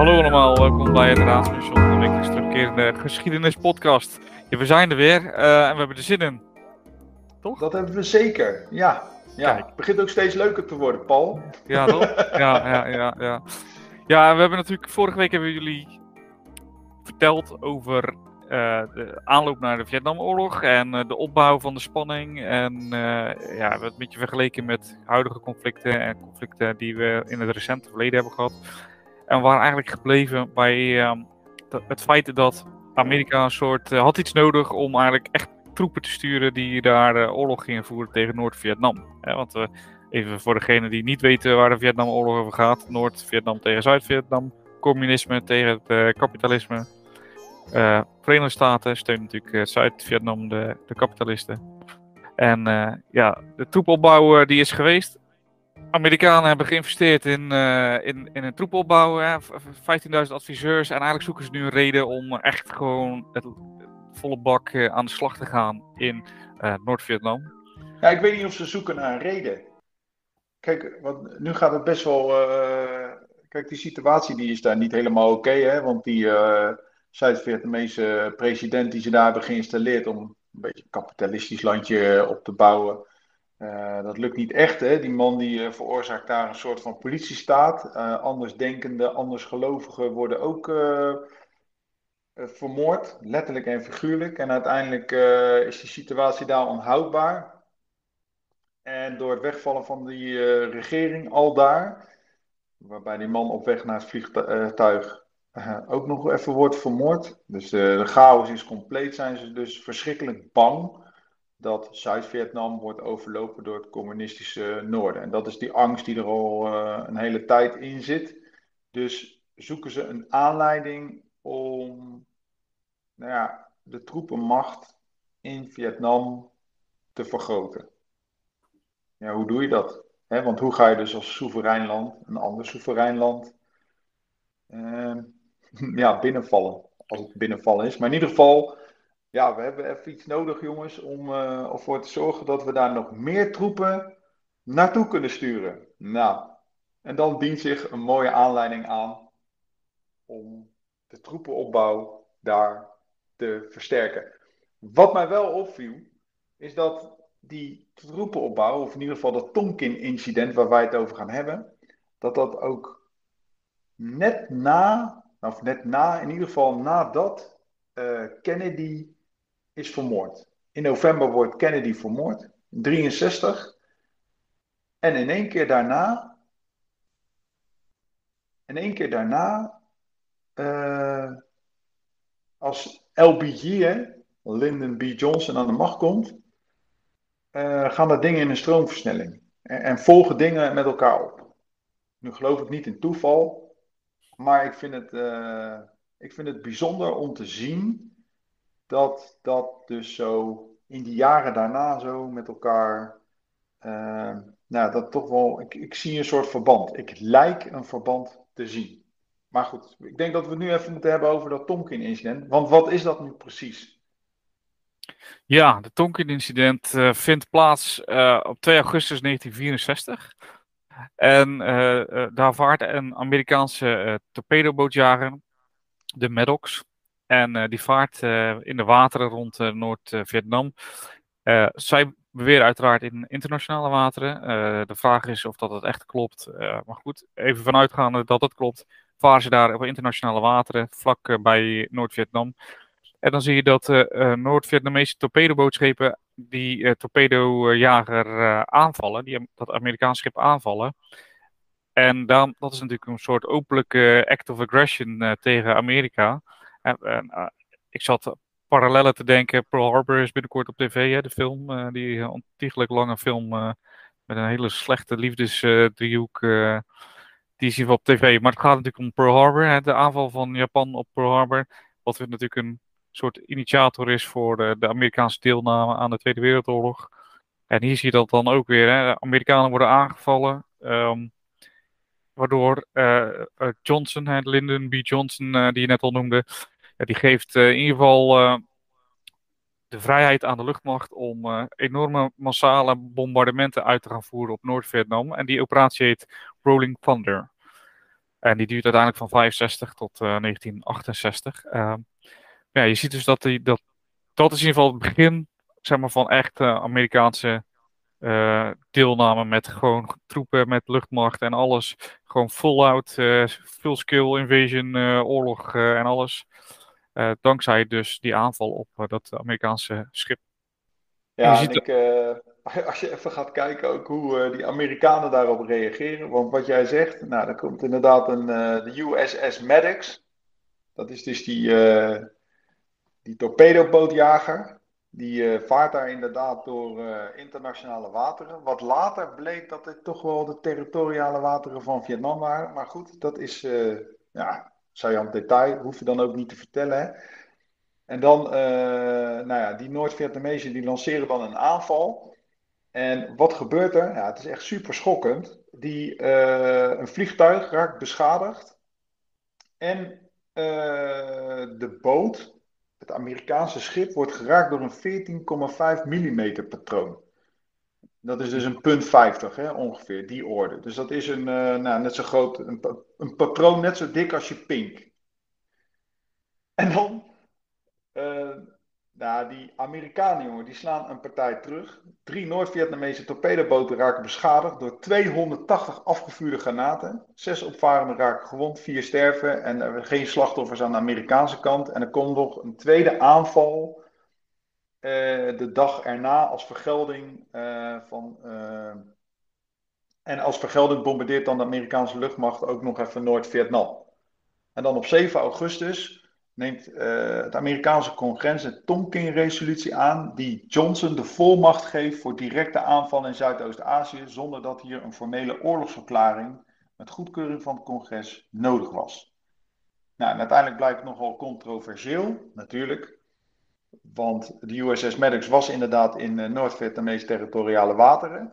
Hallo allemaal, welkom bij het Raadsmission, de wekelijks terugkerende geschiedenispodcast. Ja, we zijn er weer uh, en we hebben er zin in. Toch? Dat hebben we zeker, ja. ja. Het begint ook steeds leuker te worden, Paul. Ja, toch? ja, ja, ja, ja. Ja, we hebben natuurlijk, vorige week hebben jullie verteld over uh, de aanloop naar de Vietnamoorlog en uh, de opbouw van de spanning. En ja, we hebben het een beetje vergeleken met huidige conflicten en conflicten die we in het recente verleden hebben gehad. En waren eigenlijk gebleven bij um, het feit dat Amerika een soort had iets nodig om eigenlijk echt troepen te sturen die daar oorlog gingen voeren tegen Noord-Vietnam. want even voor degenen die niet weten waar de Vietnamoorlog over gaat: Noord-Vietnam tegen Zuid-Vietnam, communisme tegen het kapitalisme. Uh, Verenigde Staten steunen natuurlijk Zuid-Vietnam, de, de kapitalisten. En ja, de troepopbouw die is geweest. Amerikanen hebben geïnvesteerd in, in, in een troepopbouw, 15.000 adviseurs. En eigenlijk zoeken ze nu een reden om echt gewoon het volle bak aan de slag te gaan in Noord-Vietnam. Ja, ik weet niet of ze zoeken naar een reden. Kijk, want nu gaat het best wel. kijk, die situatie die is daar niet helemaal oké, hè? Want die Zuid-Vietnamese president die ze daar hebben geïnstalleerd om een beetje een kapitalistisch landje op te bouwen. Uh, dat lukt niet echt. Hè? Die man die uh, veroorzaakt daar een soort van politiestaat. Uh, andersdenkende, andersgelovigen worden ook vermoord, letterlijk en figuurlijk. En uiteindelijk is die situatie daar onhoudbaar. En door het wegvallen van die regering al daar, waarbij die man op weg naar het vliegtuig ook nog even wordt vermoord. Dus de chaos is compleet. Zijn ze dus verschrikkelijk bang dat Zuid-Vietnam wordt overlopen door het communistische noorden. En dat is die angst die er al uh, een hele tijd in zit. Dus zoeken ze een aanleiding om nou ja, de troepenmacht in Vietnam te vergroten. Ja, hoe doe je dat? Want hoe ga je dus als soeverein land, een ander soeverein land, ehm, ja, binnenvallen. Als het binnenvallen is. Maar in ieder geval, ja, we hebben even iets nodig, jongens, om uh, ervoor te zorgen dat we daar nog meer troepen naartoe kunnen sturen. Nou, en dan dient zich een mooie aanleiding aan om de troepenopbouw daar te versterken. Wat mij wel opviel, is dat die troepenopbouw, of in ieder geval dat Tonkin-incident waar wij het over gaan hebben, dat dat ook net na of net na, in ieder geval nadat uh, Kennedy is vermoord. In november wordt Kennedy vermoord, 63. En in één keer daarna, in één keer daarna, uh, als LBG, Lyndon B. Johnson, aan de macht komt, uh, gaan er dingen in een stroomversnelling. En, en volgen dingen met elkaar op. Nu geloof ik niet in toeval, maar ik vind, het, uh, ik vind het bijzonder om te zien dat dat dus zo in die jaren daarna zo met elkaar. Uh, nou, dat toch wel. Ik, ik zie een soort verband. Ik lijk een verband te zien. Maar goed, ik denk dat we het nu even moeten hebben over dat Tonkin-incident. Want wat is dat nu precies? Ja, de Tonkin-incident uh, vindt plaats uh, op 2 augustus 1964. En daar vaart een Amerikaanse torpedobootjager, de Maddox. En die vaart in de wateren rond Noord-Vietnam. zij beweren uiteraard in internationale wateren. de vraag is of dat het echt klopt. maar goed, even vanuitgaande dat het klopt, varen ze daar op internationale wateren, vlak bij Noord-Vietnam. En dan zie je dat Noord-Vietnamese torpedobootschepen die uh, torpedojager aanvallen, die, dat Amerikaanse schip aanvallen. En dan, dat is natuurlijk een soort openlijke act of aggression tegen Amerika. En, ik zat parallellen te denken, Pearl Harbor is binnenkort op tv, hè, de film, die ontiegelijk lange film met een hele slechte liefdesdriehoek. die zien we op tv. Maar het gaat natuurlijk om Pearl Harbor, hè, de aanval van Japan op Pearl Harbor. Wat natuurlijk een soort initiator is voor de, de, Amerikaanse deelname aan de Tweede Wereldoorlog. En hier zie je dat dan ook weer. Hè. Amerikanen worden aangevallen. Um, waardoor uh, Johnson, hè, Lyndon B. Johnson, uh, die je net al noemde, ja, die geeft in ieder geval de vrijheid aan de luchtmacht om enorme massale bombardementen uit te gaan voeren op Noord-Vietnam. En die operatie heet Rolling Thunder. En die duurt uiteindelijk van 65 tot 1968. Ehm, ja, je ziet dus dat, die, dat dat is in ieder geval het begin zeg maar, van echt Amerikaanse deelname met gewoon troepen, met luchtmacht en alles. Gewoon full-out, full skill invasion, oorlog en alles. dankzij dus die aanval op dat Amerikaanse schip. Ja, en ik, als je even gaat kijken ook hoe die Amerikanen daarop reageren. Want wat jij zegt, nou, er komt inderdaad een, de USS Maddox. Dat is dus die, die torpedobootjager. Die vaart daar inderdaad door internationale wateren. Wat later bleek dat het toch wel de territoriale wateren van Vietnam waren. Maar goed, dat is, ja, het detail. Hoef je dan ook niet te vertellen. En dan, nou ja, die Noord-Vietnamezen die lanceren dan een aanval. En wat gebeurt er? Ja, het is echt super schokkend. Die, een vliegtuig raakt beschadigd. En de boot, het Amerikaanse schip, wordt geraakt door een 14,5 mm patroon. Dat is dus een punt 50 hè, ongeveer, die orde. Dus dat is een, uh, nou, net zo groot, een, een, patroon net zo dik als je pink. En dan nou, die Amerikanen, jongen, die slaan een partij terug. Drie Noord-Vietnamese torpedoboten raken beschadigd door 280 afgevuurde granaten. Zes opvarenden raken gewond, vier sterven en er geen slachtoffers aan de Amerikaanse kant. En er komt nog een tweede aanval uh, de dag erna als vergelding uh, van... Uh, en als vergelding bombardeert dan de Amerikaanse luchtmacht ook nog even Noord-Vietnam. En dan op 7 augustus neemt uh, het Amerikaanse congres een Tonkin-resolutie aan die Johnson de volmacht geeft voor directe aanval in Zuidoost-Azië zonder dat hier een formele oorlogsverklaring met goedkeuring van het congres nodig was. Nou, en uiteindelijk blijkt nogal controversieel, natuurlijk. Want de USS Maddox was inderdaad in uh, Noord-Vietnamese territoriale wateren.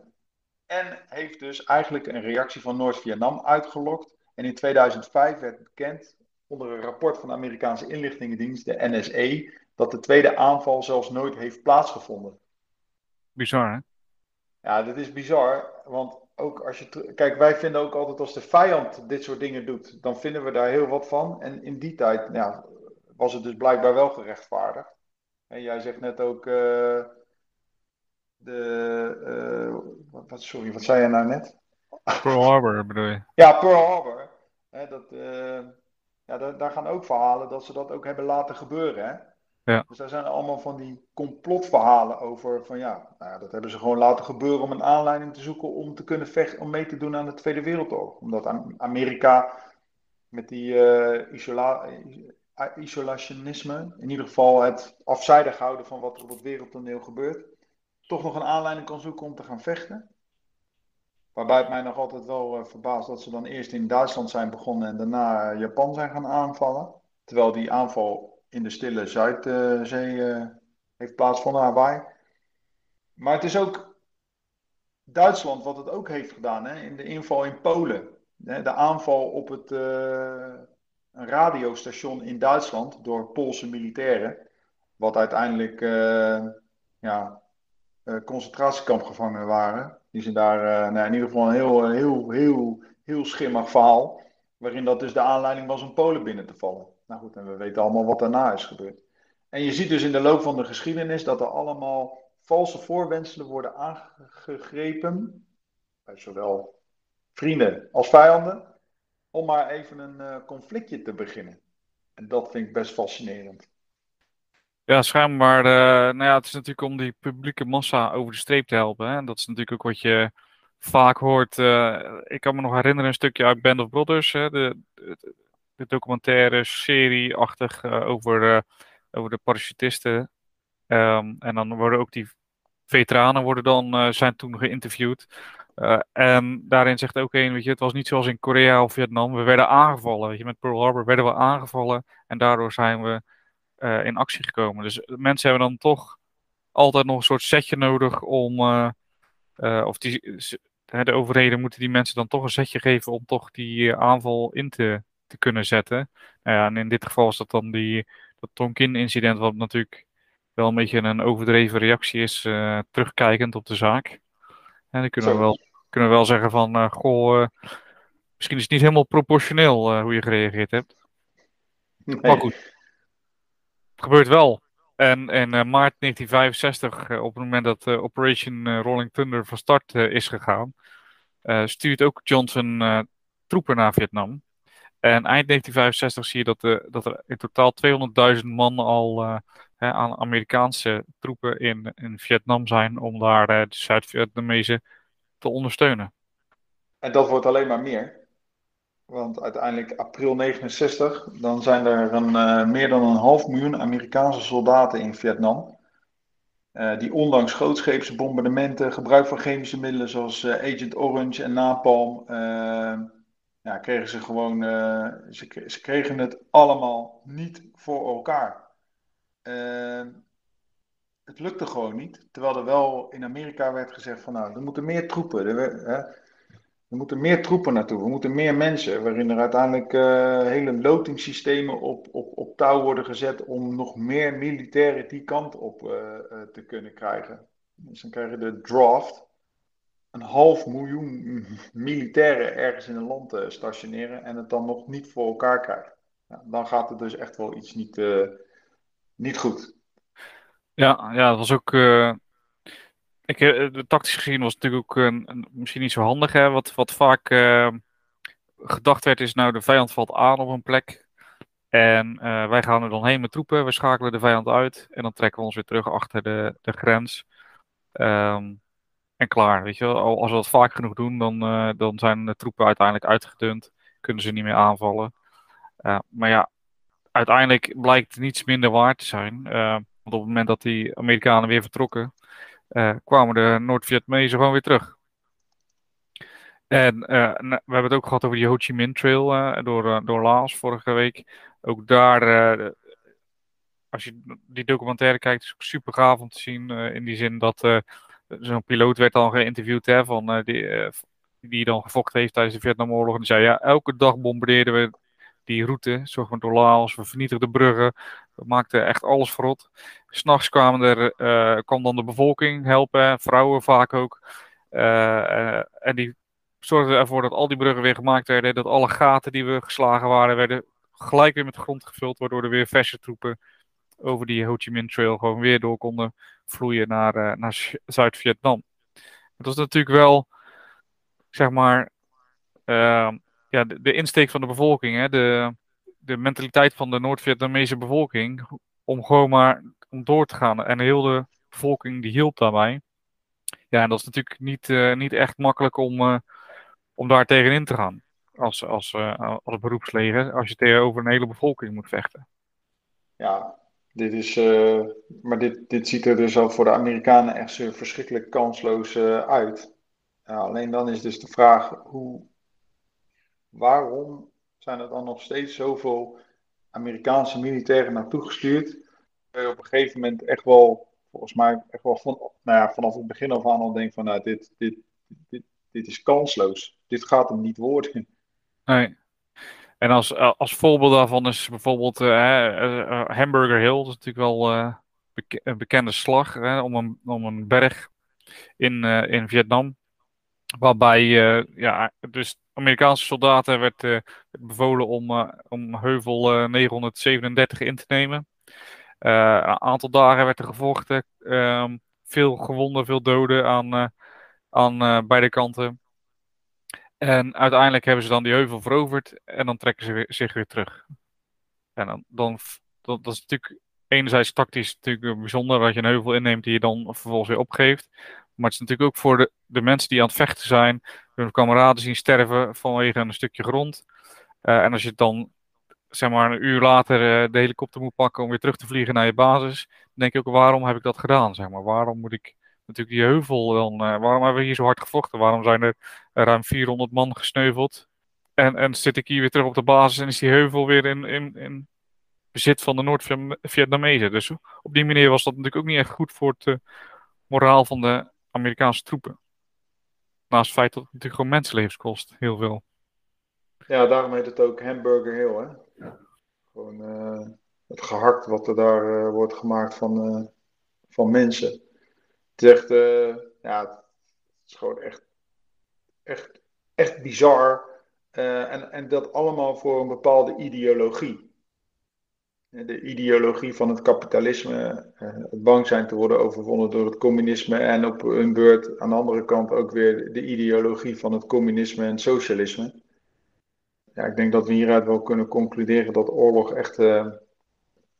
En heeft dus eigenlijk een reactie van Noord-Vietnam uitgelokt. En in 2005 werd bekend onder een rapport van de Amerikaanse inlichtingendienst, de NSA, dat de tweede aanval zelfs nooit heeft plaatsgevonden. Bizar, hè? Ja, dat is bizar, want ook als je. Kijk, wij vinden ook altijd als de vijand dit soort dingen doet, dan vinden we daar heel wat van. En in die tijd ja, was het dus blijkbaar wel gerechtvaardigd. En jij zegt net ook. Uh, de. Uh, wat, sorry, wat zei je nou net? Pearl Harbor bedoel je? Ja, Pearl Harbor. Hè, dat, uh, ja, daar, daar, gaan ook verhalen dat ze dat ook hebben laten gebeuren. Hè? Ja. Dus daar zijn allemaal van die complotverhalen over. Van ja, nou ja, dat hebben ze gewoon laten gebeuren om een aanleiding te zoeken om te kunnen vechten, om mee te doen aan de Tweede Wereldoorlog. Omdat Amerika met die uh, isola isolationisme, in ieder geval het afzijdig houden van wat er op het wereldtoneel gebeurt, toch nog een aanleiding kan zoeken om te gaan vechten. Waarbij het mij nog altijd wel uh, verbaast dat ze dan eerst in Duitsland zijn begonnen en daarna Japan zijn gaan aanvallen. Terwijl die aanval in de stille Zuidzee uh, heeft plaatsgevonden, Hawaii. Maar het is ook Duitsland wat het ook heeft gedaan hè, in de inval in Polen. De aanval op het uh, een radiostation in Duitsland door Poolse militairen. Wat uiteindelijk ja, concentratiekampgevangenen waren. Die zijn daar uh, nou, in ieder geval een heel, heel, heel, heel schimmig verhaal. Waarin dat dus de aanleiding was om Polen binnen te vallen. Nou goed, en we weten allemaal wat daarna is gebeurd. En je ziet dus in de loop van de geschiedenis dat er allemaal valse voorwenselen worden aangegrepen. Bij zowel vrienden als vijanden. Om maar even een uh, conflictje te beginnen. En dat vind ik best fascinerend. Ja, schijnbaar. Uh, nou ja, het is natuurlijk om die publieke massa over de streep te helpen. Hè? Dat is natuurlijk ook wat je vaak hoort. Uh, ik kan me nog herinneren een stukje uit Band of Brothers. Hè? De, de, documentaire serie-achtig uh, over, over de parachutisten. Um, en dan worden ook die veteranen worden dan, zijn toen geïnterviewd. en daarin zegt ook een, weet je, het was niet zoals in Korea of Vietnam. We werden aangevallen. Weet je, met Pearl Harbor werden we aangevallen. En daardoor zijn we uh, in actie gekomen. Dus mensen hebben dan toch altijd nog een soort setje nodig om. Uh, uh, of die, de overheden moeten die mensen dan toch een setje geven om toch die aanval in te, te kunnen zetten. Nou ja, en in dit geval is dat dan die, dat Tonkin-incident, wat natuurlijk wel een beetje een overdreven reactie is, terugkijkend op de zaak. En dan kunnen we wel, kunnen we wel zeggen van, goh misschien is het niet helemaal proportioneel hoe je gereageerd hebt. Maar goed, gebeurt wel. En in maart 1965, op het moment dat Operation Rolling Thunder van start is gegaan, stuurt ook Johnson troepen naar Vietnam. En eind 1965 zie je dat, dat er in totaal 200.000 man al hè, aan Amerikaanse troepen in, in Vietnam zijn om daar de Zuid-Vietnamezen te ondersteunen. En dat wordt alleen maar meer. Want uiteindelijk april 69, dan zijn er een, uh, meer dan een half miljoen Amerikaanse soldaten in Vietnam. die ondanks grootscheepse bombardementen, gebruik van chemische middelen zoals Agent Orange en napalm, ja, kregen ze gewoon, ze, ze, kregen het allemaal niet voor elkaar. Het lukte gewoon niet. Terwijl er wel in Amerika werd gezegd van nou, er moeten meer troepen. Er moeten meer troepen naartoe. We moeten meer mensen. Waarin er uiteindelijk uh, hele lotingssystemen op, op, op touw worden gezet om nog meer militairen die kant op te kunnen krijgen. Dus dan krijg je de draft een half miljoen militairen ergens in een land stationeren en het dan nog niet voor elkaar krijgen. dan gaat het dus echt wel iets niet, niet goed. Ja, ja, dat was ook. Ik, de tactisch gezien was het natuurlijk ook een, misschien niet zo handig. Hè? Wat, wat vaak gedacht werd is, nou de vijand valt aan op een plek. En wij gaan er dan heen met troepen, we schakelen de vijand uit en dan trekken we ons weer terug achter de, de grens. Um, en klaar. Weet je wel. Als we dat vaak genoeg doen, dan, dan zijn de troepen uiteindelijk uitgedund. Kunnen ze niet meer aanvallen. Maar ja, uiteindelijk blijkt niets minder waard te zijn. Want op het moment dat die Amerikanen weer vertrokken, kwamen de Noord-Vietnamezen gewoon weer terug. En we hebben het ook gehad over die Ho Chi Minh Trail door, door Laos vorige week. Ook daar, als je die documentaire kijkt, is het super gaaf om te zien. in die zin dat zo'n piloot werd dan geïnterviewd hè, van, die, die dan gevochten heeft tijdens de Vietnamoorlog. En die zei, ja, elke dag bombardeerden we die route, zorg maar door Laos, we vernietigden bruggen, we maakten echt alles verrot. S'nachts kwamen er, uh, kwam dan de bevolking helpen, vrouwen vaak ook. en die zorgden ervoor dat al die bruggen weer gemaakt werden, dat alle gaten die we geslagen waren, werden gelijk weer met grond gevuld, waardoor er weer verse troepen over die Ho Chi Minh Trail gewoon weer door konden vloeien naar, naar Zuid-Vietnam. Dat was natuurlijk wel, zeg maar, uh, ja, de, insteek van de bevolking, hè, de, de mentaliteit van de Noord-Vietnamese bevolking, om gewoon maar om door te gaan. En heel de bevolking die hielp daarbij. Ja, en dat is natuurlijk niet, uh, niet echt makkelijk om, uh, om daar tegenin te gaan. Als, als, als beroepsleger, als je tegenover een hele bevolking moet vechten. Ja, dit is, maar dit, dit ziet er dus al voor de Amerikanen echt verschrikkelijk kansloos uit. Alleen dan is dus de vraag, hoe, waarom zijn er dan nog steeds zoveel Amerikaanse militairen naartoe gestuurd? Uh, op een gegeven moment echt wel, volgens mij, echt wel van, nou ja, vanaf het begin af aan al denk van, nou, dit, dit, dit, dit is kansloos. Dit gaat hem niet worden. En als, eh, als voorbeeld daarvan is bijvoorbeeld uh, Hamburger Hill. Dat is natuurlijk wel een bekende slag hè, om, een, om een berg in, in Vietnam. Waarbij ja, dus Amerikaanse soldaten werd, werd bevolen om, om heuvel 937 in te nemen. een aantal dagen werd er gevochten. Ehm, veel gewonden, veel doden aan, aan beide kanten. En uiteindelijk hebben ze dan die heuvel veroverd en dan trekken ze zich weer terug. En dan, dan, dat is natuurlijk enerzijds tactisch natuurlijk bijzonder dat je een heuvel inneemt die je dan vervolgens weer opgeeft. Maar het is natuurlijk ook voor de, de mensen die aan het vechten zijn, hun kameraden zien sterven vanwege een stukje grond. Uh, en als je dan zeg maar een uur later uh, de helikopter moet pakken om weer terug te vliegen naar je basis, dan denk je ook waarom heb ik dat gedaan? Zeg maar. Waarom moet ik natuurlijk die heuvel dan. Uh, waarom hebben we hier zo hard gevochten? Waarom zijn er ruim 400 man gesneuveld? En, en zit ik hier weer terug op de basis en is die heuvel weer in, in, in bezit van de Noord-Vietnamezen. Dus op die manier was dat natuurlijk ook niet echt goed voor het moraal van de Amerikaanse troepen. Naast het feit dat het natuurlijk gewoon mensenlevens kost, heel veel. Ja, daarom heet het ook Hamburger Hill, hè? Gewoon uh, het gehakt wat er daar uh, wordt gemaakt van, van mensen. Het is echt, uh, ja, het is gewoon echt, echt, echt bizar en, en dat allemaal voor een bepaalde ideologie de ideologie van het kapitalisme, het bang zijn te worden overwonnen door het communisme en op hun beurt aan de andere kant ook weer de ideologie van het communisme en socialisme. Ja, ik denk dat we hieruit wel kunnen concluderen dat oorlog echt, uh,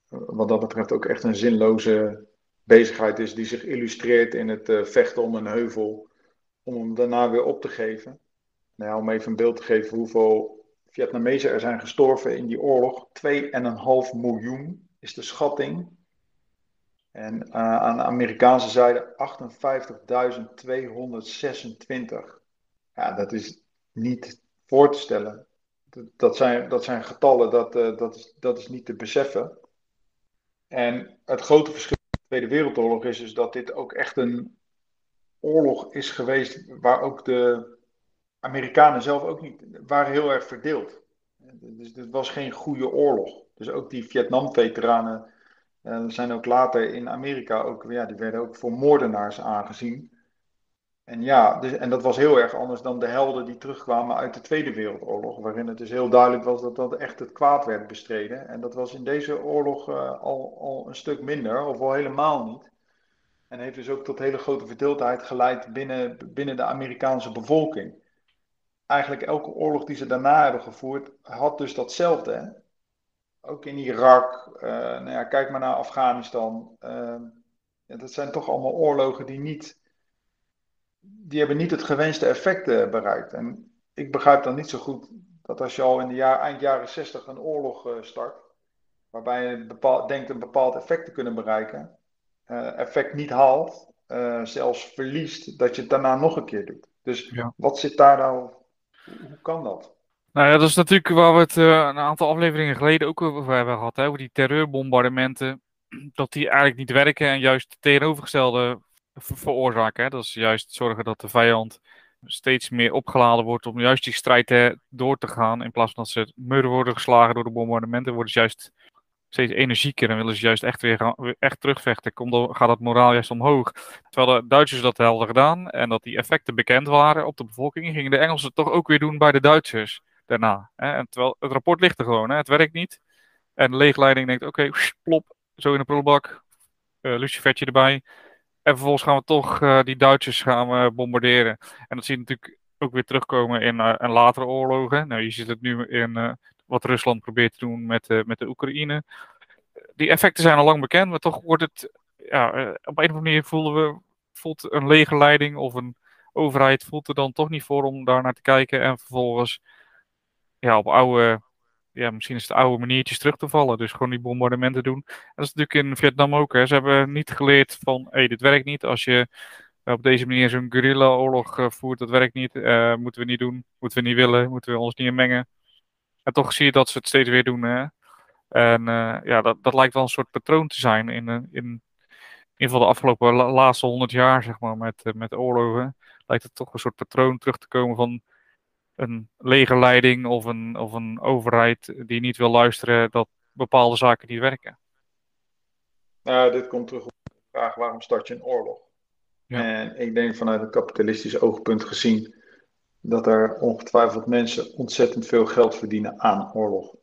wat dat betreft, ook echt een zinloze bezigheid is die zich illustreert in het vechten om een heuvel, om hem daarna weer op te geven. Nou ja, om even een beeld te geven hoeveel Vietnamezen er zijn gestorven in die oorlog. 2,5 miljoen is de schatting. En uh, aan de Amerikaanse zijde 58.226. Ja, dat is niet voor te stellen. Dat zijn, dat zijn getallen, dat, uh, dat, is, dat is niet te beseffen. En het grote verschil met de Tweede Wereldoorlog is dus dat dit ook echt een oorlog is geweest waar ook de Amerikanen zelf ook niet, waren heel erg verdeeld. Dus het was geen goede oorlog. Dus ook die Vietnam-veteranen uh, zijn ook later in Amerika ook, ja, die werden ook voor moordenaars aangezien. En ja, dus, en dat was heel erg anders dan de helden die terugkwamen uit de Tweede Wereldoorlog, waarin het dus heel duidelijk was dat dat echt het kwaad werd bestreden. En dat was in deze oorlog uh, al, al een stuk minder, of al helemaal niet. En heeft dus ook tot hele grote verdeeldheid geleid binnen, binnen de Amerikaanse bevolking eigenlijk elke oorlog die ze daarna hebben gevoerd, had dus datzelfde. Hè? Ook in Irak, uh, nou ja, kijk maar naar Afghanistan. Uh, ja, dat zijn toch allemaal oorlogen die niet, die hebben niet het gewenste effect uh, bereikt. En ik begrijp dan niet zo goed dat als je al in de jaar, eind jaren 60 een oorlog uh, start, waarbij je bepaald, denkt een bepaald effect te kunnen bereiken, effect niet haalt, zelfs verliest, dat je het daarna nog een keer doet. Dus ja. wat zit daar nou hoe kan dat? Nou ja, dat is natuurlijk waar we het uh, een aantal afleveringen geleden ook over hebben gehad. Hè, over die terreurbombardementen. Dat die eigenlijk niet werken en juist het tegenovergestelde veroorzaken. Dat is juist zorgen dat de vijand steeds meer opgeladen wordt om juist die strijd door te gaan. In plaats van dat ze murder worden geslagen door de bombardementen, worden ze juist steeds energieker en willen ze juist echt weer echt terugvechten. Komt dan, gaat het moraal juist omhoog. Terwijl de Duitsers dat hadden gedaan en dat die effecten bekend waren op de bevolking, gingen de Engelsen toch ook weer doen bij de Duitsers daarna. Hè? En terwijl het rapport ligt er gewoon, hè? het werkt niet. En de leegleiding denkt, oké, plop, zo in de prullenbak, uh, lucifertje erbij. En vervolgens gaan we toch uh, die Duitsers gaan bombarderen. En dat zie je natuurlijk ook weer terugkomen in, uh, in latere oorlogen. Nou, je ziet het nu in wat Rusland probeert te doen met, uh, met de Oekraïne. Die effecten zijn al lang bekend, maar toch wordt het, ja, uh, op een of andere manier voelen we, voelt een legerleiding of een overheid voelt er dan toch niet voor om daar naar te kijken en vervolgens ja, op oude, ja, misschien is het oude maniertjes terug te vallen. Dus gewoon die bombardementen doen. En dat is natuurlijk in Vietnam ook. Hè. Ze hebben niet geleerd van, hé, hey, dit werkt niet. Als je op deze manier zo'n guerrilla-oorlog voert, dat werkt niet. Uh, moeten we niet doen, moeten we niet willen, moeten we ons niet in mengen. En toch zie je dat ze het steeds weer doen. Hè? En uh, ja, dat, dat lijkt wel een soort patroon te zijn in, in, in ieder geval de afgelopen laatste honderd jaar, zeg maar, met, uh, met oorlogen. Lijkt het toch een soort patroon terug te komen van een legerleiding of een, of een overheid die niet wil luisteren dat bepaalde zaken niet werken. Nou, dit komt terug op de vraag waarom start je een oorlog? Ja. En ik denk vanuit een kapitalistisch oogpunt gezien dat er ongetwijfeld mensen ontzettend veel geld verdienen aan oorlog.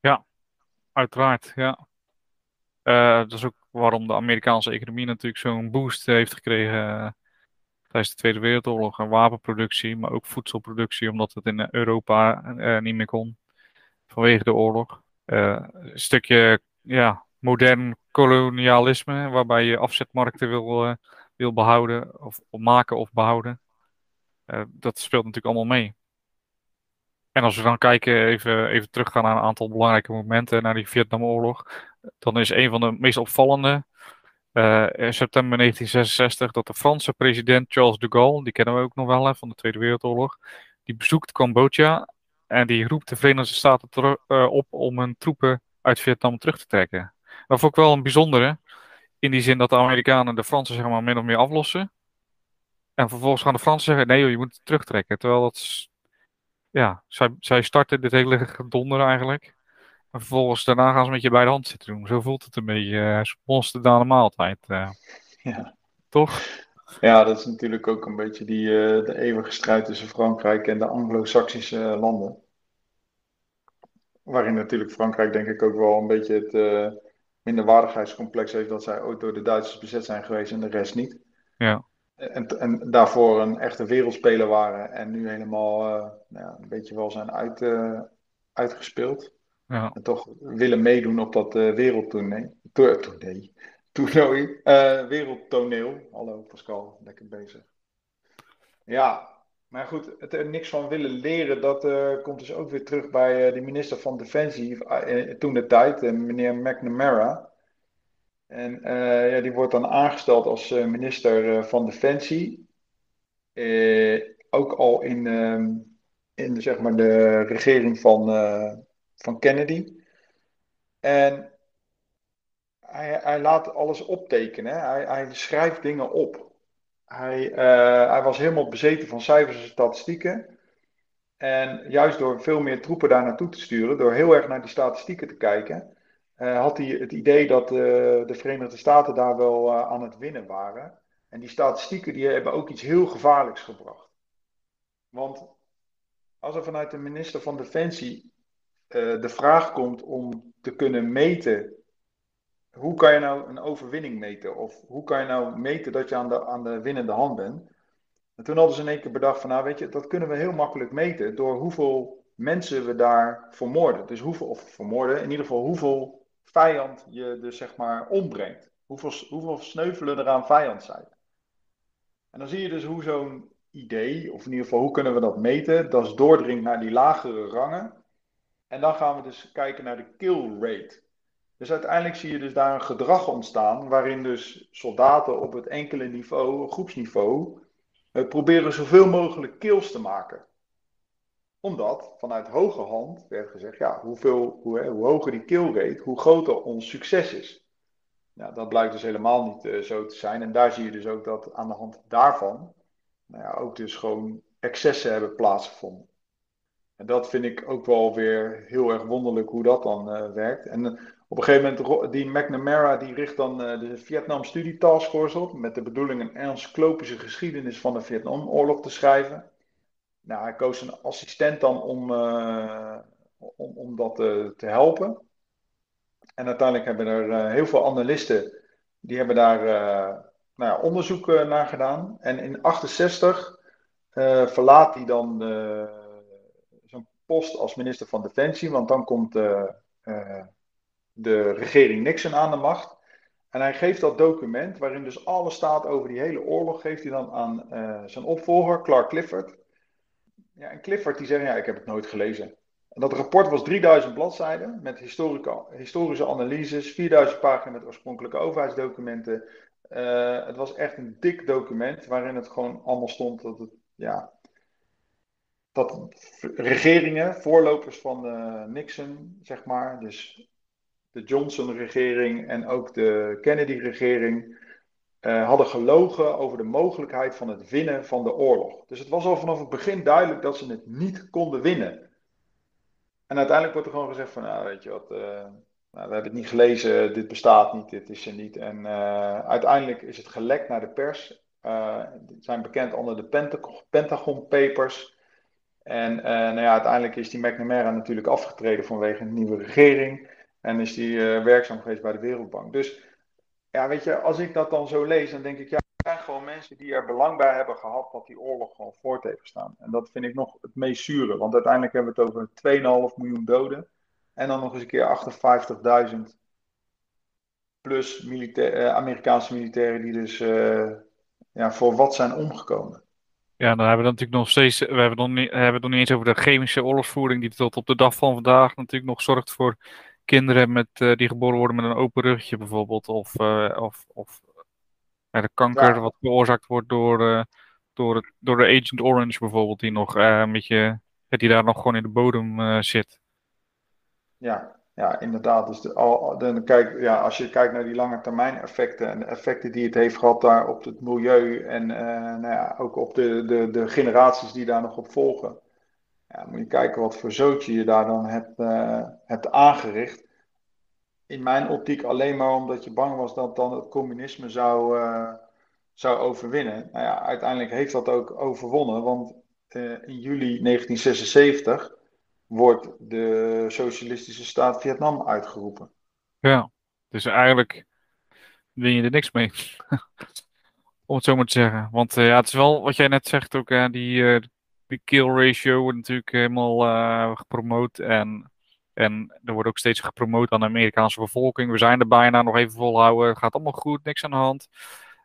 Ja, uiteraard, ja. Uh, dat is ook waarom de Amerikaanse economie natuurlijk zo'n boost heeft gekregen uh, tijdens de Tweede Wereldoorlog. En wapenproductie, maar ook voedselproductie, omdat het in Europa uh, niet meer kon vanwege de oorlog. een stukje ja, modern kolonialisme, waarbij je afzetmarkten wil, wil behouden, of maken of behouden. Uh, dat speelt natuurlijk allemaal mee. En als we dan kijken, even, even teruggaan naar een aantal belangrijke momenten, naar die Vietnamoorlog, dan is een van de meest opvallende uh, in september 1966 dat de Franse president Charles de Gaulle, die kennen we ook nog wel van de Tweede Wereldoorlog, die bezoekt Cambodja en die roept de Verenigde Staten uh, op om hun troepen uit Vietnam terug te trekken. Dat vond ik wel een bijzondere, in die zin dat de Amerikanen de Fransen zeg maar min of meer aflossen. En vervolgens gaan de Fransen zeggen: nee, joh, je moet terugtrekken. Terwijl dat. Ja, zij, zij starten dit hele gedonder eigenlijk. En vervolgens daarna gaan ze met je bij de hand zitten doen. Zo voelt het een beetje. Uh, sponste dan een maaltijd. Uh. Ja. Toch? Ja, dat is natuurlijk ook een beetje die, uh, de eeuwige strijd tussen Frankrijk en de Anglo-Saxische landen. Waarin natuurlijk Frankrijk denk ik ook wel een beetje het uh, minderwaardigheidscomplex heeft dat zij ooit door de Duitsers bezet zijn geweest en de rest niet. Ja. En, en daarvoor een echte wereldspeler waren en nu helemaal uh, nou ja, een beetje wel zijn uit, uitgespeeld. Ja. En toch willen meedoen op dat wereldtoernooi. Toernooi. Toernooi. wereldtoneel. Hallo Pascal, lekker bezig. Ja, maar goed, het er niks van willen leren, dat uh, komt dus ook weer terug bij uh, de minister van Defensie uh, toen de tijd, meneer McNamara. En ja, die wordt dan aangesteld als minister van Defensie. ook al in, ehm, in de, zeg maar, de regering van, van Kennedy. En hij, hij laat alles optekenen, hij, hij schrijft dingen op. Hij, hij was helemaal bezeten van cijfers en statistieken. En juist door veel meer troepen daar naartoe te sturen, door heel erg naar die statistieken te kijken, had hij het idee dat uh, de Verenigde Staten daar wel aan het winnen waren. En die statistieken die hebben ook iets heel gevaarlijks gebracht. Want als er vanuit de minister van Defensie de vraag komt om te kunnen meten hoe kan je nou een overwinning meten? Of hoe kan je nou meten dat je aan de, aan de winnende hand bent? En toen hadden ze in één keer bedacht van, nou weet je, dat kunnen we heel makkelijk meten door hoeveel mensen we daar vermoorden. Dus hoeveel, of vermoorden, in ieder geval hoeveel vijand je dus zeg maar ombrengt. Hoeveel, hoeveel sneuvelen er aan vijand zijn. En dan zie je dus hoe zo'n idee, of in ieder geval hoe kunnen we dat meten, dat doordringt naar die lagere rangen. En dan gaan we dus kijken naar de kill rate. Dus uiteindelijk zie je dus daar een gedrag ontstaan waarin dus soldaten op het enkele niveau, groepsniveau, eh, proberen zoveel mogelijk kills te maken. Omdat vanuit hoge hand werd gezegd, ja, hoeveel, hoe, hoe hoger die kill rate, hoe groter ons succes is. Nou, dat blijkt dus helemaal niet uh, zo te zijn. En daar zie je dus ook dat aan de hand daarvan, nou ja, ook dus gewoon excessen hebben plaatsgevonden. En dat vind ik ook wel weer heel erg wonderlijk hoe dat dan uh, werkt. En op een gegeven moment, die McNamara, die richt dan de Vietnam Study op. Met de bedoeling een encyclopische geschiedenis van de Vietnamoorlog te schrijven. Nou, hij koos een assistent dan om, uh, om, om dat te helpen. En uiteindelijk hebben er heel veel analisten, die hebben daar nou ja, onderzoek naar gedaan. En in 68 verlaat hij dan zijn post als minister van Defensie, want dan komt de regering Nixon aan de macht. En hij geeft dat document, waarin dus alles staat over die hele oorlog, geeft hij dan aan zijn opvolger, Clark Clifford. Ja, en Clifford die zegt, ja, ik heb het nooit gelezen. En dat rapport was 3000 bladzijden met historische analyses, 4000 pagina's met oorspronkelijke overheidsdocumenten. Uh, het was echt een dik document waarin het gewoon allemaal stond dat het, ja, dat regeringen, voorlopers van uh, Nixon, zeg maar, dus de Johnson-regering en ook de Kennedy-regering uh, hadden gelogen over de mogelijkheid van het winnen van de oorlog. Dus het was al vanaf het begin duidelijk dat ze het niet konden winnen. En uiteindelijk wordt er gewoon gezegd van, nou weet je wat, uh, nou, we hebben het niet gelezen, dit bestaat niet, dit is er niet. En uh, uiteindelijk is het gelekt naar de pers. die zijn bekend onder de Pentagon, Papers. En nou ja, uiteindelijk is die McNamara natuurlijk afgetreden vanwege een nieuwe regering. En is die werkzaam geweest bij de Wereldbank. Dus ja, weet je, als ik dat dan zo lees, dan denk ik, ja, er zijn gewoon mensen die er belang bij hebben gehad dat die oorlog gewoon voort heeft gestaan. En dat vind ik nog het meest zure, want uiteindelijk hebben we het over 2,5 miljoen doden. En dan nog eens een keer 58.000 plus militair, uh, Amerikaanse militairen die dus uh, ja, voor wat zijn omgekomen. Ja, dan hebben we natuurlijk nog steeds, we hebben het nog niet, hebben nog niet eens over de chemische oorlogsvoering die tot op de dag van vandaag natuurlijk nog zorgt voor kinderen met, uh, die geboren worden met een open rugje bijvoorbeeld. Of, uh, of, of uh, de kanker ja. wat veroorzaakt wordt door, door, het, door de Agent Orange bijvoorbeeld. Die nog een beetje, die daar nog gewoon in de bodem zit. Ja, ja, inderdaad. Dus de, al, de, kijk, ja, als je kijkt naar die lange termijn effecten en de effecten die het heeft gehad daar op het milieu en nou ja, ook op de, de, de generaties die daar nog op volgen. Ja, moet je kijken wat voor zootje je daar dan hebt, uh, hebt aangericht. In mijn optiek alleen maar omdat je bang was dat dan het communisme zou, uh, zou overwinnen. Nou ja, uiteindelijk heeft dat ook overwonnen, want in juli 1976 wordt de socialistische staat Vietnam uitgeroepen. Ja, dus eigenlijk win je er niks mee. Om het zo maar te zeggen. Want ja, het is wel wat jij net zegt ook, die kill ratio wordt natuurlijk helemaal gepromoot. En en er wordt ook steeds gepromoot aan de Amerikaanse bevolking. We zijn er bijna, nog even volhouden. Gaat allemaal goed, niks aan de hand.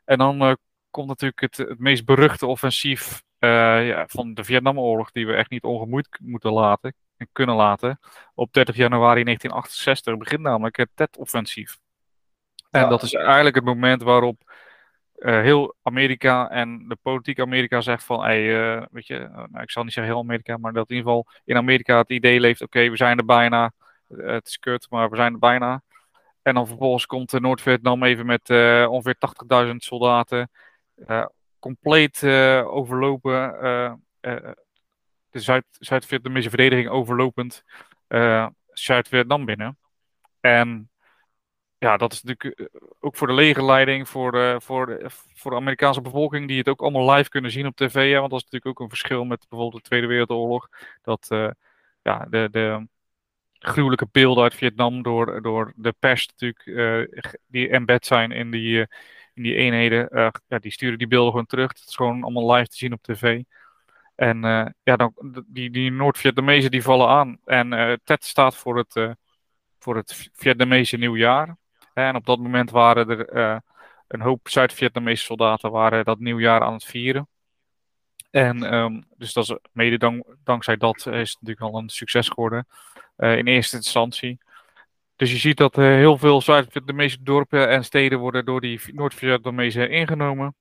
En dan uh, komt natuurlijk het, het meest beruchte offensief uh, ja, van de Vietnamoorlog, die we echt niet ongemoeid moeten laten en kunnen laten. Op 30 januari 1968 begint namelijk het Tet-offensief. En dat is eigenlijk het moment waarop uh, heel Amerika en de politiek Amerika zegt van, hey, uh, weet je, uh, nou, ik zal niet zeggen heel Amerika, maar dat in ieder geval in Amerika het idee leeft, oké, we zijn er bijna, het is kut, maar we zijn er bijna. En dan vervolgens komt Noord-Vietnam even met ongeveer 80.000 soldaten, compleet overlopen, de Zuid-Vietnamese verdediging overlopend Zuid-Vietnam binnen. En ja, dat is natuurlijk eh, ook voor de legerleiding, voor de, voor, de, voor de Amerikaanse bevolking, die het ook allemaal live kunnen zien op tv. Ja, want dat is natuurlijk ook een verschil met bijvoorbeeld de Tweede Wereldoorlog. Dat uh, ja, de, de gruwelijke beelden uit Vietnam door, door de pers natuurlijk, die embed zijn in die, in die eenheden, ja, die sturen die beelden gewoon terug. Het is gewoon allemaal live te zien op tv. En ja, dan, die, die Noord-Vietnamezen die vallen aan. En TET staat voor het, voor het Vietnamese nieuwjaar. En op dat moment waren er uh, een hoop Zuid-Vietnamese soldaten waren dat nieuwjaar aan het vieren. En um, dus dat is mede dank, dankzij dat is het natuurlijk al een succes geworden uh, in eerste instantie. Dus je ziet dat uh, heel veel Zuid-Vietnamese dorpen en steden worden door die Noord-Vietnamezen ingenomen.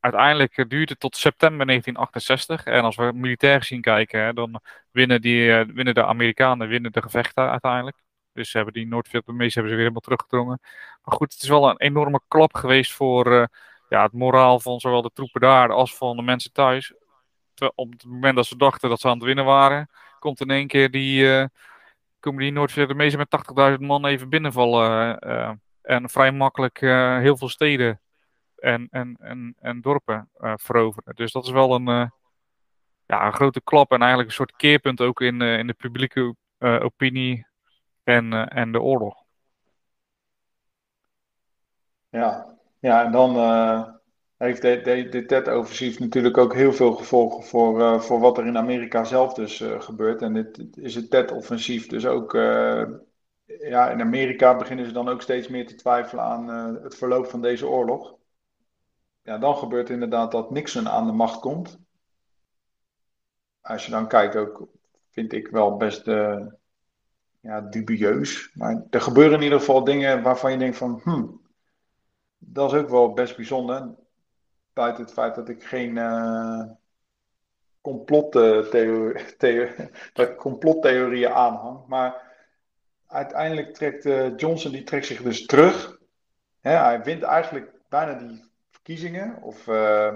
Uiteindelijk duurt het tot september 1968. En als we militair gezien kijken, hè, dan winnen, die, winnen de Amerikanen winnen de gevechten uiteindelijk. Dus hebben die Noord-Vietnamezen hebben ze weer helemaal teruggedrongen. Maar goed, het is wel een enorme klap geweest voor uh, ja, het moraal van zowel de troepen daar als van de mensen thuis. op het moment dat ze dachten dat ze aan het winnen waren, komt in één keer die, uh, komen die Noord-Vietnamezen met 80.000 man even binnenvallen. Uh, en vrij makkelijk heel veel steden en, en, en, en dorpen veroveren. Dus dat is wel een, ja, een grote klap en eigenlijk een soort keerpunt ook in, in de publieke opinie en, uh, en de oorlog. Ja, ja en dan uh, heeft dit de, de TED-offensief natuurlijk ook heel veel gevolgen voor, uh, voor wat er in Amerika zelf dus gebeurt. En dit is het TED-offensief dus ook ja, in Amerika beginnen ze dan ook steeds meer te twijfelen aan het verloop van deze oorlog. Ja, dan gebeurt inderdaad dat Nixon aan de macht komt. Als je dan kijkt ook, vind ik wel best ja, dubieus. Maar er gebeuren in ieder geval dingen waarvan je denkt van, hmm, dat is ook wel best bijzonder. Buiten het feit dat ik geen uh, complottheorieën aanhang. Maar uiteindelijk trekt uh, Johnson, die trekt zich dus terug. hij wint eigenlijk bijna die verkiezingen. Of uh,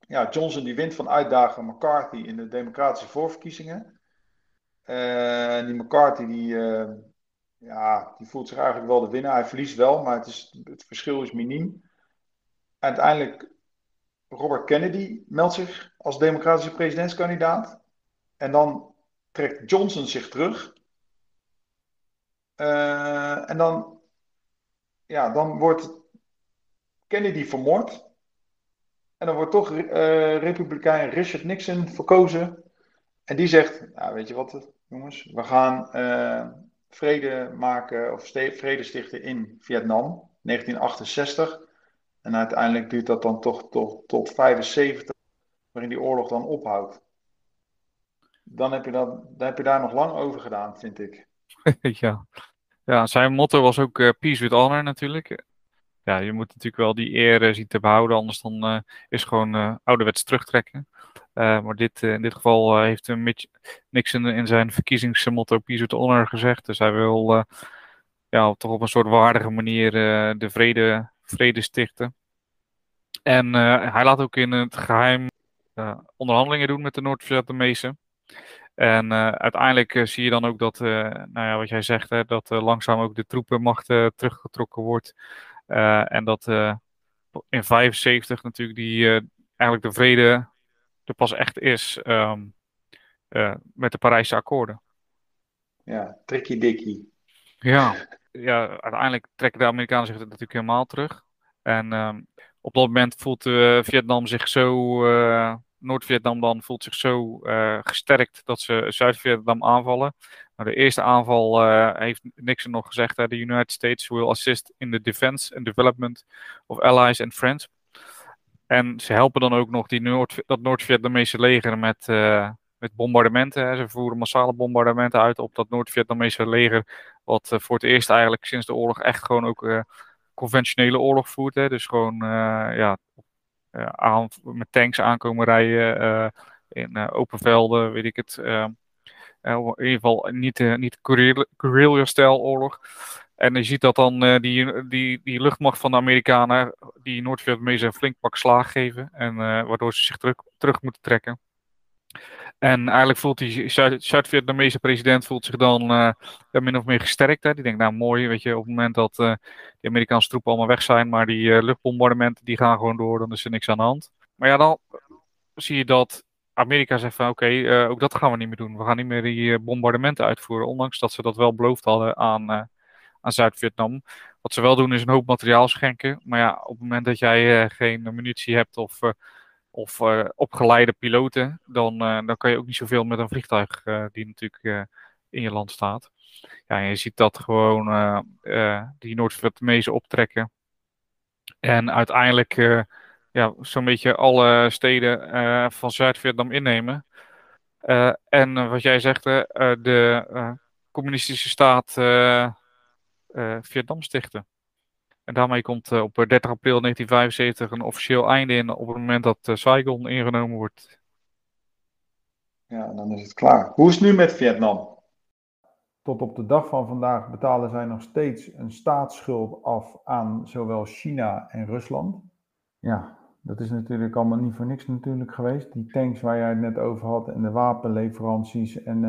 ja, Johnson die wint van uitdager McCarthy in de democratische voorverkiezingen. Uh, die McCarthy, die, uh, ja, die voelt zich eigenlijk wel de winnaar. Hij verliest wel, maar het, is, het verschil is miniem. Uiteindelijk, Robert Kennedy meldt zich als democratische presidentskandidaat. En dan trekt Johnson zich terug. Uh, en dan, ja, dan wordt Kennedy vermoord. En dan wordt toch Republikein Richard Nixon verkozen en die zegt, nou, weet je wat jongens, we gaan uh, vrede maken of vrede stichten in Vietnam, 1968. En uiteindelijk duurt dat dan toch tot, tot 75, waarin die oorlog dan ophoudt. Dan heb, je dat, dan heb je daar nog lang over gedaan, vind ik. ja. ja, zijn motto was ook uh, peace with honor natuurlijk. Ja, je moet natuurlijk wel die eer zien te behouden, anders dan uh, is gewoon ouderwets terugtrekken. Uh, maar dit, in dit geval uh, heeft Mitch Nixon in zijn verkiezingsmotto Peace with Honor gezegd. Dus hij wil ja, toch op een soort waardige manier de vrede, vrede stichten. En hij laat ook in het geheim onderhandelingen doen met de Noord-Vietnamezen. En uiteindelijk zie je dan ook dat, nou ja, wat jij zegt, hè, dat langzaam ook de troepenmacht teruggetrokken wordt. en dat in 75 natuurlijk die eigenlijk de vrede er pas echt is ehm, met de Parijse akkoorden. Ja, tricky dikkie. Ja, ja, uiteindelijk trekken de Amerikanen zich natuurlijk helemaal terug. En ehm, op dat moment voelt Vietnam zich zo Noord-Vietnam dan voelt zich zo uh, gesterkt dat ze Zuid-Vietnam aanvallen. Nou, de eerste aanval heeft Nixon nog gezegd: de United States will assist in the defense and development of allies and friends. En ze helpen dan ook nog die dat Noord-Vietnamese leger met, uh, met bombardementen. Hè. Ze voeren massale bombardementen uit op dat Noord-Vietnamese leger. Wat voor het eerst eigenlijk sinds de oorlog echt gewoon ook conventionele oorlog voert. Dus gewoon ja, eh, met tanks aankomen rijden eh, in eh, open velden, weet ik het. in ieder geval niet, niet guerrilla-stijl oorlog. En je ziet dat dan die, die, die luchtmacht van de Amerikanen, die Noord-Vietnamezen een flink pak slaag geven. En waardoor ze zich terug, terug moeten trekken. En eigenlijk voelt die Zuid-Vietnamese president voelt zich dan uh, min of meer gesterkt. Hè. Die denkt, nou mooi, weet je, op het moment dat uh, die Amerikaanse troepen allemaal weg zijn, maar die luchtbombardementen die gaan gewoon door, dan is er niks aan de hand. Maar ja, dan zie je dat Amerika zegt van oké, ook dat gaan we niet meer doen. We gaan niet meer die bombardementen uitvoeren, ondanks dat ze dat wel beloofd hadden aan, aan Zuid-Vietnam. Wat ze wel doen is een hoop materiaal schenken. Maar ja, op het moment dat jij geen munitie hebt of of uh, opgeleide piloten, dan, dan kan je ook niet zoveel met een vliegtuig die natuurlijk in je land staat. Ja, en je ziet dat gewoon die Noord-Vietnamezen optrekken. En uiteindelijk ja, zo'n beetje alle steden van Zuid-Vietnam innemen. en wat jij zegt, de communistische staat Vietnam stichten. En daarmee komt uh, op 30 eh, april 1975 een officieel einde in op het moment dat uh, Saigon ingenomen wordt. Ja, dan is het klaar. Hoe is het nu met Vietnam? Tot op de dag van vandaag betalen zij nog steeds een staatsschuld af aan zowel China en Rusland. Ja, dat is natuurlijk allemaal niet voor niks natuurlijk geweest. Die tanks waar jij het net over had en de wapenleveranties en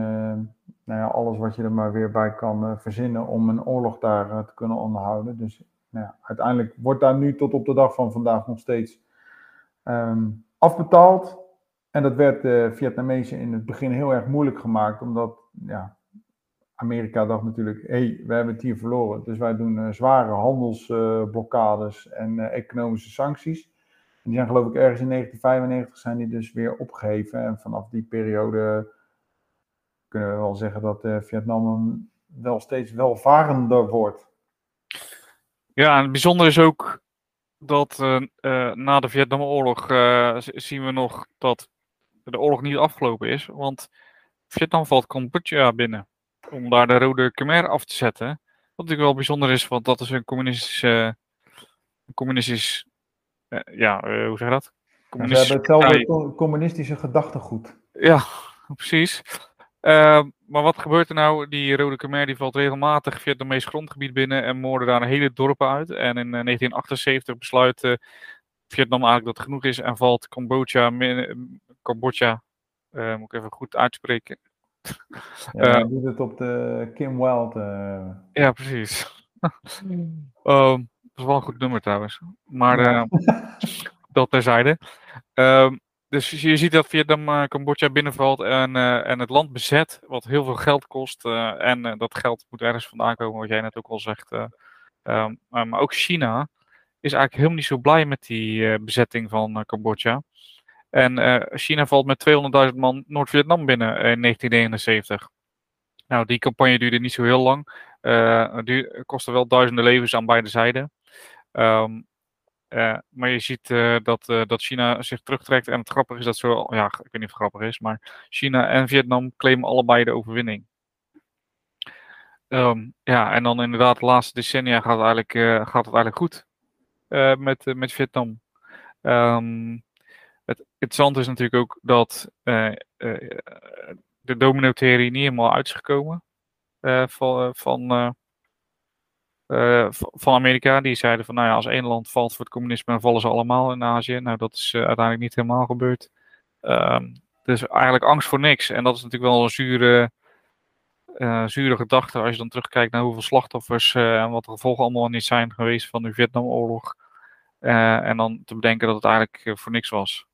nou ja, alles wat je er maar weer bij kan verzinnen om een oorlog daar te kunnen onderhouden. Dus nou ja, uiteindelijk wordt daar nu tot op de dag van vandaag nog steeds ehm, afbetaald. En dat werd de Vietnamezen in het begin heel erg moeilijk gemaakt, omdat ja, Amerika dacht natuurlijk, hé, hey, we hebben het hier verloren. Dus wij doen zware handelsblokkades en economische sancties. En die zijn geloof ik ergens in 1995 zijn die dus weer opgeheven. En vanaf die periode kunnen we wel zeggen dat Vietnam wel steeds welvarender wordt. Ja, en het bijzondere is ook dat uh, uh, na de Vietnamoorlog uh, zien we nog dat de oorlog niet afgelopen is. Want Vietnam valt Cambodja binnen om daar de Rode Khmer af te zetten. Wat natuurlijk wel bijzonder is, want dat is een communistische, communistisch, ja, hoe zeg je dat? Communistisch Ze hebben hetzelfde communistische gedachtegoed. Ja, precies. Uh, maar wat gebeurt er nou? Die Rode Khmer die valt regelmatig via het meest grondgebied binnen en moorden daar een hele dorpen uit. En in 1978 eh, besluit uh, Vietnam eigenlijk dat het genoeg is en valt Cambodja, Cambodja uh, moet ik even goed uitspreken. Ja, uh, doet het op de Kim Wild. Ja, precies. um, dat is wel een goed nummer trouwens. Maar dat terzijde. Um, dus je ziet dat Vietnam uh, Cambodja binnenvalt en, uh, en het land bezet, wat heel veel geld kost. Uh, en dat geld moet ergens vandaan komen, wat jij net ook al zegt. Um, maar ook China is eigenlijk helemaal niet zo blij met die bezetting van Cambodja. En China valt met 200.000 man Noord-Vietnam binnen in 1979. Nou, die campagne duurde niet zo heel lang. Het kostte wel duizenden levens aan beide zijden. Um, uh, maar je ziet uh, dat, uh, dat China zich terugtrekt. En het grappige is dat zo, ja, ik weet niet of het grappig is, maar China en Vietnam claimen allebei de overwinning. Um, ja, en dan inderdaad, de laatste decennia gaat het eigenlijk, gaat het eigenlijk goed met, met Vietnam. Um, het interessante is natuurlijk ook dat de domino-theorie niet helemaal uit is gekomen van, van uh, van Amerika. Die zeiden van, nou ja, als één land valt voor het communisme, dan vallen ze allemaal in Azië. Nou, dat is uh, uiteindelijk niet helemaal gebeurd. Um, dus eigenlijk angst voor niks. En dat is natuurlijk wel een zure, uh, zure gedachte als je dan terugkijkt naar hoeveel slachtoffers en wat de gevolgen allemaal niet zijn geweest van de Vietnamoorlog. en dan te bedenken dat het eigenlijk voor niks was.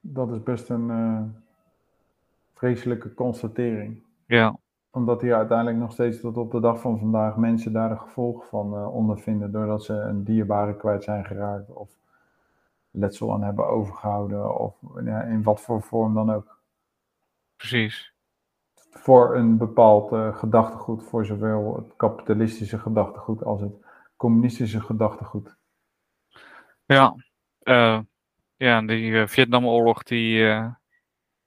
Dat is best een vreselijke constatering. Ja. Omdat hier uiteindelijk nog steeds tot op de dag van vandaag mensen daar de gevolgen van ondervinden. Doordat ze een dierbare kwijt zijn geraakt. Of letsel aan hebben overgehouden. Of ja, in wat voor vorm dan ook. Precies. Voor een bepaald uh, gedachtegoed. Voor zowel het kapitalistische gedachtegoed als het communistische gedachtegoed. Ja, uh, ja die uh, Vietnamoorlog die,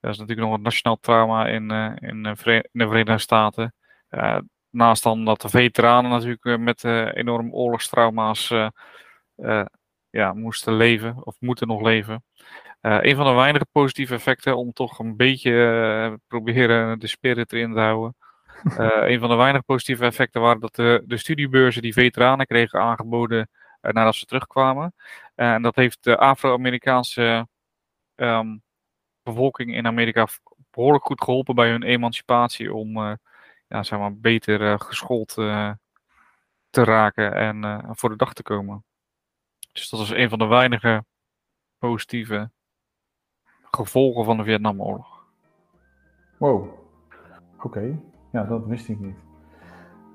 dat is natuurlijk nog een nationaal trauma in, in, in, de Verenigde Staten. naast dan dat de veteranen natuurlijk met enorm oorlogstrauma's ja, moesten leven of moeten nog leven. Uh, een van de weinige positieve effecten om toch een beetje uh, proberen de spirit erin te houden. Uh, een van de weinige positieve effecten waren dat de, de studiebeurzen die veteranen kregen aangeboden nadat ze terugkwamen. en dat heeft de Afro-Amerikaanse um, bevolking in Amerika behoorlijk goed geholpen bij hun emancipatie om ja, zeg maar, beter geschoold te raken en voor de dag te komen. Dus dat is een van de weinige positieve gevolgen van de Vietnamoorlog. Wow, oké. Ja, dat wist ik niet.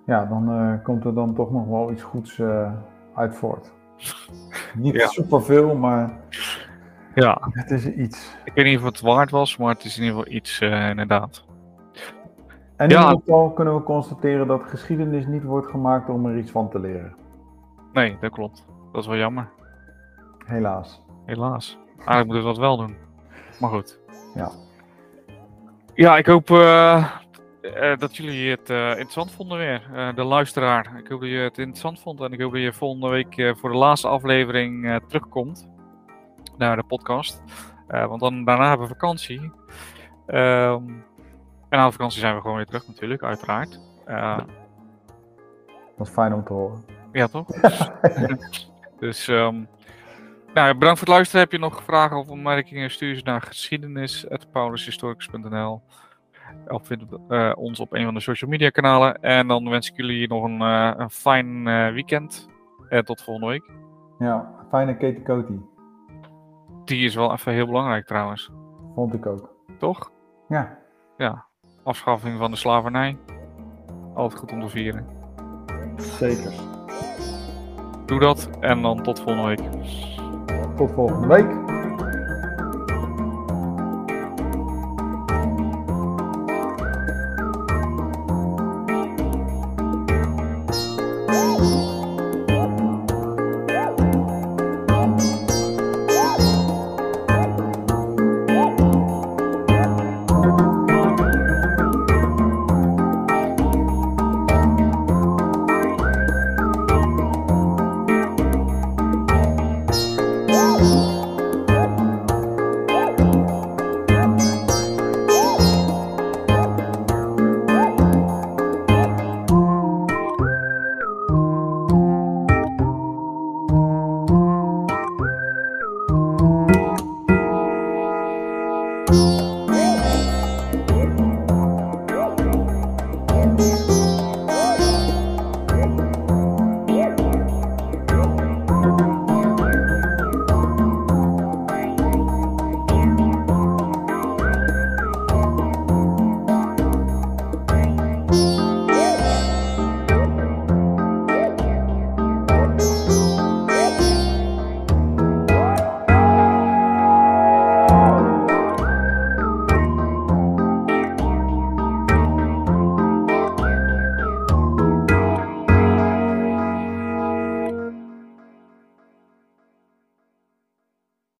Ja, dan uh, komt er dan toch nog wel iets goeds uh, uit voort. niet ja. superveel, maar ja. het is iets. Ik weet niet of het waard was, maar het is in ieder geval iets, uh, inderdaad. En in ja. ieder geval kunnen we constateren dat geschiedenis niet wordt gemaakt om er iets van te leren. Nee, dat klopt. Dat is wel jammer. Helaas. Helaas. Eigenlijk moeten we dat wel doen. Maar goed. Ja. Ja, ik hoop uh, dat jullie het uh, interessant vonden weer. de luisteraar. Ik hoop dat je het interessant vond. En ik hoop dat je volgende week voor de laatste aflevering terugkomt. Naar de podcast. want dan, daarna hebben we vakantie. Um, en na de vakantie zijn we gewoon weer terug natuurlijk, uiteraard. dat is fijn om te horen. Ja, toch? Dus um, nou, bedankt voor het luisteren. Heb je nog vragen of opmerkingen? Stuur ze naar geschiedenis.paulushistoricus.nl Of vind uh, ons op een van de social media kanalen. En dan wens ik jullie nog een, uh, een fijn uh, weekend. En tot volgende week. Ja, fijne Ketikoti. Die is wel even heel belangrijk trouwens. Vond ik ook. Toch? Ja. Ja. Afschaffing van de slavernij. Altijd goed om te vieren. Zeker. Doe dat en dan tot volgende week. Tot volgende week.